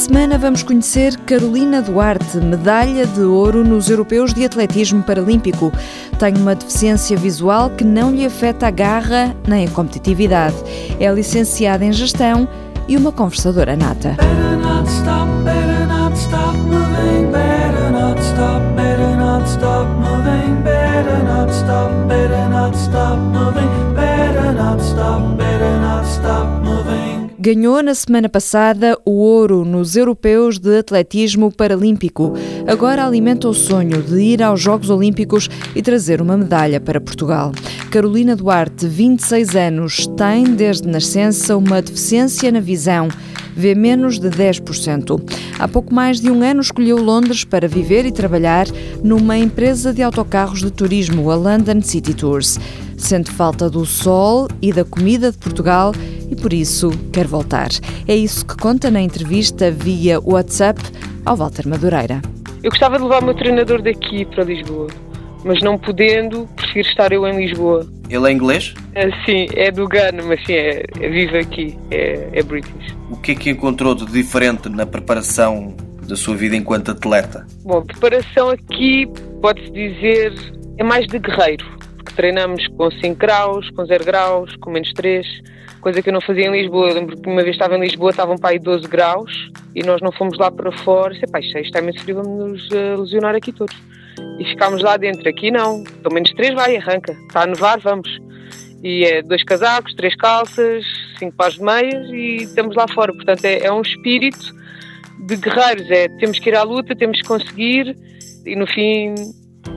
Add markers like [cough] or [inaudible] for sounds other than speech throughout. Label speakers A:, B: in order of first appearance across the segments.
A: semana vamos conhecer Carolina Duarte, medalha de ouro nos Europeus de Atletismo Paralímpico. Tem uma deficiência visual que não lhe afeta a garra nem a competitividade. É licenciada em gestão e uma conversadora nata. Ganhou na semana passada o ouro nos Europeus de Atletismo Paralímpico. Agora alimenta o sonho de ir aos Jogos Olímpicos e trazer uma medalha para Portugal. Carolina Duarte, 26 anos, tem desde nascença uma deficiência na visão vê menos de 10%. Há pouco mais de um ano escolheu Londres para viver e trabalhar numa empresa de autocarros de turismo, a London City Tours. Sente falta do sol e da comida de Portugal e por isso quer voltar. É isso que conta na entrevista via WhatsApp ao Walter Madureira.
B: Eu gostava de levar o meu treinador daqui para Lisboa, mas não podendo, prefiro estar eu em Lisboa.
C: Ele é inglês?
B: É, sim, é do Ghana, mas sim, é, é, vive aqui, é, é British.
C: O que é que encontrou de diferente na preparação da sua vida enquanto atleta?
B: Bom, a preparação aqui, pode-se dizer, é mais de guerreiro, porque treinamos com 5 graus, com 0 graus, com menos 3 coisa que eu não fazia em Lisboa. Eu lembro que uma vez estava em Lisboa, estavam para aí 12 graus e nós não fomos lá para fora. Disse, pá, isto é, é imenso frio, vamos nos uh, lesionar aqui todos. E ficámos lá dentro. Aqui não, pelo menos 3 vai, arranca. Está a nevar, vamos. E é dois casacos, três calças, cinco pares de meias e estamos lá fora. Portanto, é, é um espírito de guerreiros. É, temos que ir à luta, temos que conseguir e no fim,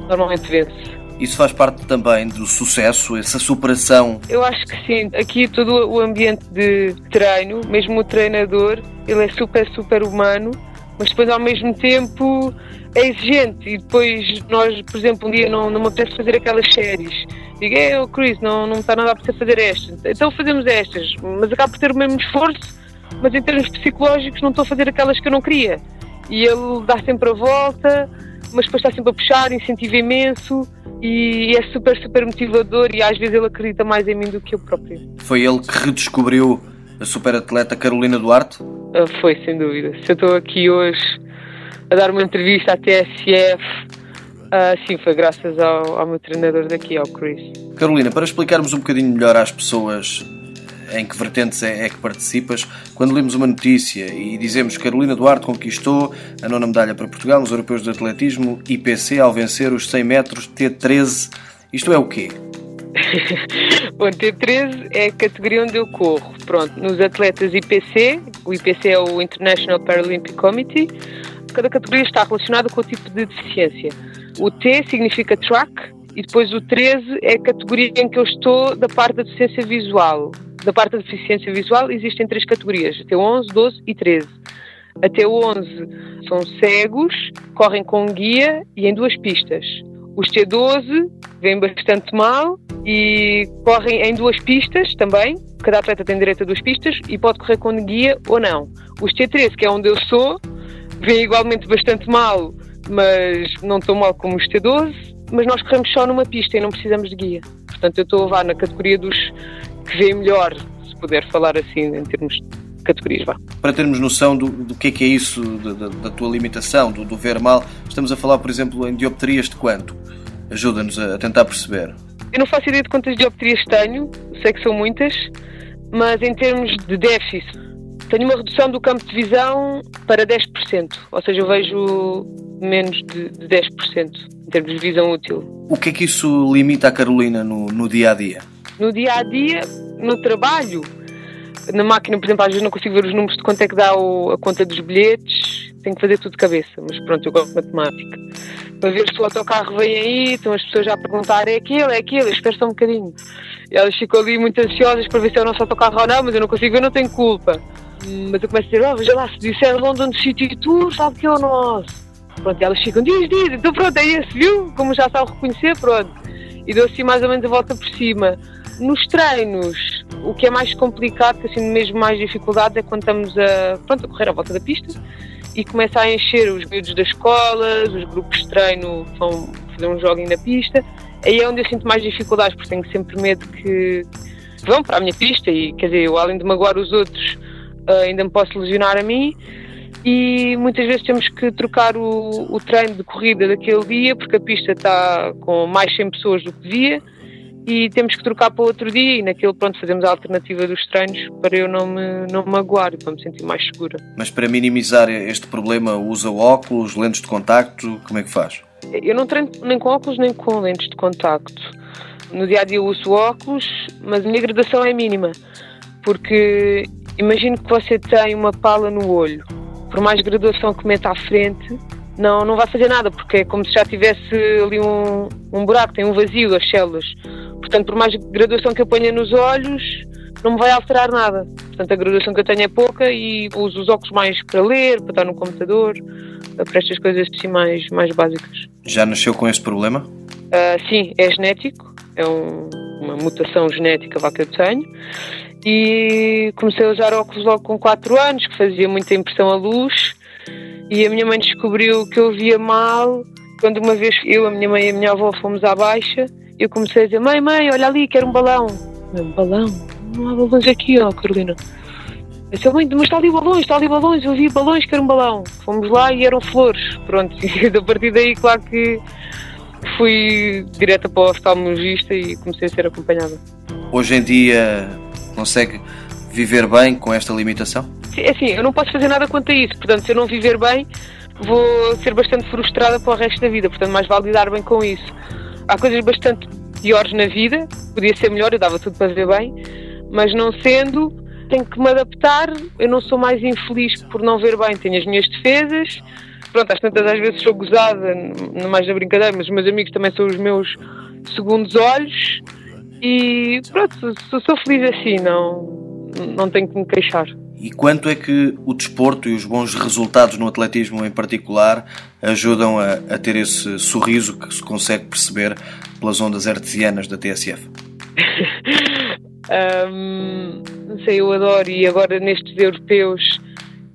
B: normalmente vence.
C: Isso faz parte também do sucesso, essa superação?
B: Eu acho que sim. Aqui todo o ambiente de treino, mesmo o treinador, ele é super, super humano, mas depois ao mesmo tempo é exigente. E depois nós, por exemplo, um dia não, não me apetece fazer aquelas séries. Digo, é, oh, Chris, não, não está nada a apetecer fazer estas. Então fazemos estas, mas acabo por ter o mesmo esforço, mas em termos psicológicos não estou a fazer aquelas que eu não queria. E ele dá sempre a volta, mas depois está sempre a puxar, incentiva imenso e é super, super motivador e às vezes ele acredita mais em mim do que eu próprio.
C: Foi ele que redescobriu a super atleta Carolina Duarte?
B: Ah, foi, sem dúvida. Se eu estou aqui hoje a dar uma entrevista à TSF, uh, sim, foi graças ao, ao meu treinador daqui, ao Chris.
C: Carolina, para explicarmos um bocadinho melhor às pessoas em que vertentes é, é, que participas. Quando lemos uma notícia e dizemos que Carolina Duarte conquistou a nona medalha para Portugal nos Europeus de Atletismo IPC ao vencer os 100 metros T13, isto é o quê? [laughs]
B: Bom, T13 é a categoria onde eu corro. Pronto, nos atletas IPC, o IPC é o International Paralympic Committee, cada categoria está relacionada com o tipo de deficiência. O T significa track e depois o 13 é a categoria em que eu estou da parte da deficiência visual da parte da deficiência visual existem três categorias, até 11, 12 e 13. Até 11 são cegos, correm com guia e em duas pistas. Os T12 vêm bastante mal e correm em duas pistas também. Cada atleta tem direito a duas pistas e pode correr com guia ou não. Os T13, que é onde eu sou, vêm igualmente bastante mal, mas não tão mal como os T12. Mas nós corremos só numa pista e não precisamos de guia. Portanto, eu estou a levar na categoria dos que vê melhor, se puder falar assim em termos de categorias. Vá.
C: Para termos noção do, do que é que é isso, da, da tua limitação, do, do, ver mal, estamos a falar, por exemplo, em dioptrias de quanto? Ajuda-nos a, a tentar perceber.
B: Eu não faço ideia de quantas dioptrias tenho, sei que são muitas, mas em termos de déficit, tenho uma redução do campo de visão para 10%, ou seja, eu vejo menos de, de 10% em termos de visão útil.
C: O que é que isso limita a Carolina no, no dia a dia?
B: No dia a dia, no trabalho. Na máquina, por exemplo, às vezes não consigo ver os números de quanto é que dá o, a conta dos bilhetes, tenho que fazer tudo de cabeça, mas pronto, eu gosto de matemática. Para ver se o autocarro vem aí, estão as pessoas já a perguntar: é aquilo, é aquilo, espero só um bocadinho. E elas ficam ali muito ansiosas para ver se é o nosso autocarro ou não, mas eu não consigo ver, não tenho culpa. Mas eu começo a dizer: oh, veja lá, se disser London City Tour, sabe que é o nosso. Pronto, elas ficam: diz, diz, então pronto, é esse, viu? Como já sabe reconhecer, pronto. E dou assim mais ou menos a volta por cima. Nos treinos, o que é mais complicado, que assim mesmo mais dificuldades, é quando estamos a, pronto, a correr à volta da pista e começa a encher os miúdos das escolas, os grupos de treino vão fazer um joguinho na pista. Aí é onde eu sinto mais dificuldades, porque tenho sempre medo que vão para a minha pista e, quer dizer, eu além de magoar os outros, ainda me posso lesionar a mim. e muitas vezes temos que trocar o, o treino de corrida daquele dia porque a pista está com mais 100 pessoas do que devia e temos que trocar para outro dia e naquele pronto fazemos a alternativa dos treinos para eu não me, não me magoar e para me sentir mais segura.
C: Mas para minimizar este problema usa óculos, lentes de contacto, como é que faz?
B: Eu não treino nem com óculos nem com lentes de contacto. No dia a dia uso óculos, mas a minha gradação é mínima, porque imagino que você tem uma pala no olho, por mais graduação que meta à frente, não, não vai fazer nada, porque é como se já tivesse ali um, um buraco, tem um vazio as células. Portanto, por mais graduação que eu ponha nos olhos, não me vai alterar nada. Portanto, a graduação que eu tenho é pouca e uso os óculos mais para ler, para estar no computador, para estas coisas assim mais, mais básicas.
C: Já nasceu com esse problema?
B: Uh, sim, é genético, é um, uma mutação genética lá que eu tenho. E comecei a usar óculos logo com 4 anos, que fazia muita impressão à luz. E a minha mãe descobriu que eu via mal quando uma vez eu, a minha mãe e a minha avó fomos à baixa eu comecei a dizer: Mãe, mãe, olha ali, quero um balão. Um balão? Não há balões aqui, ó, Carolina. Eu disse: Mãe, mas está ali balões, está ali balões. Eu vi balões, quero um balão. Fomos lá e eram flores. Pronto, [laughs] e a partir daí, claro que fui direta para o oftalmologista e comecei a ser acompanhada.
C: Hoje em dia, consegue viver bem com esta limitação?
B: É assim, eu não posso fazer nada quanto a isso. Portanto, se eu não viver bem, vou ser bastante frustrada para o resto da vida. Portanto, mais vale lidar bem com isso há coisas bastante piores na vida, podia ser melhor, eu dava tudo para ver bem, mas não sendo, tenho que me adaptar. Eu não sou mais infeliz por não ver bem, tenho as minhas defesas. Pronto, às tantas às vezes sou gozada, não mais na brincadeira, mas os meus amigos também são os meus segundos olhos. E pronto, sou, sou feliz assim, não, não tenho que me queixar.
C: E quanto é que o desporto e os bons resultados no atletismo em particular ajudam a, a ter esse sorriso que se consegue perceber pelas ondas artesianas da TSF?
B: um, [laughs] não sei, eu adoro e agora nestes europeus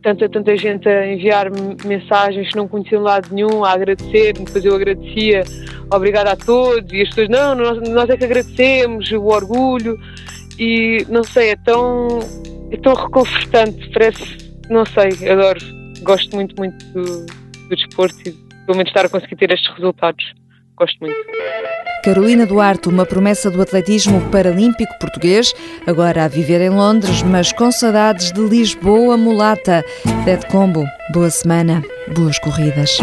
B: tanta, tanta gente a enviar-me mensagens que não conheciam lado nenhum, a agradecer-me, depois eu agradecia, obrigada a todos, e as pessoas, não, nós, nós é que agradecemos, o orgulho, e não sei, é tão é tão reconfortante, parece, não sei, adoro, gosto muito, muito do, do desporto e pelo menos estar a conseguir ter estes resultados. Gosto muito.
A: Carolina Duarte, uma promessa do atletismo paralímpico português, agora a viver em Londres, mas com saudades de Lisboa mulata. Dead Combo, boa semana, boas corridas.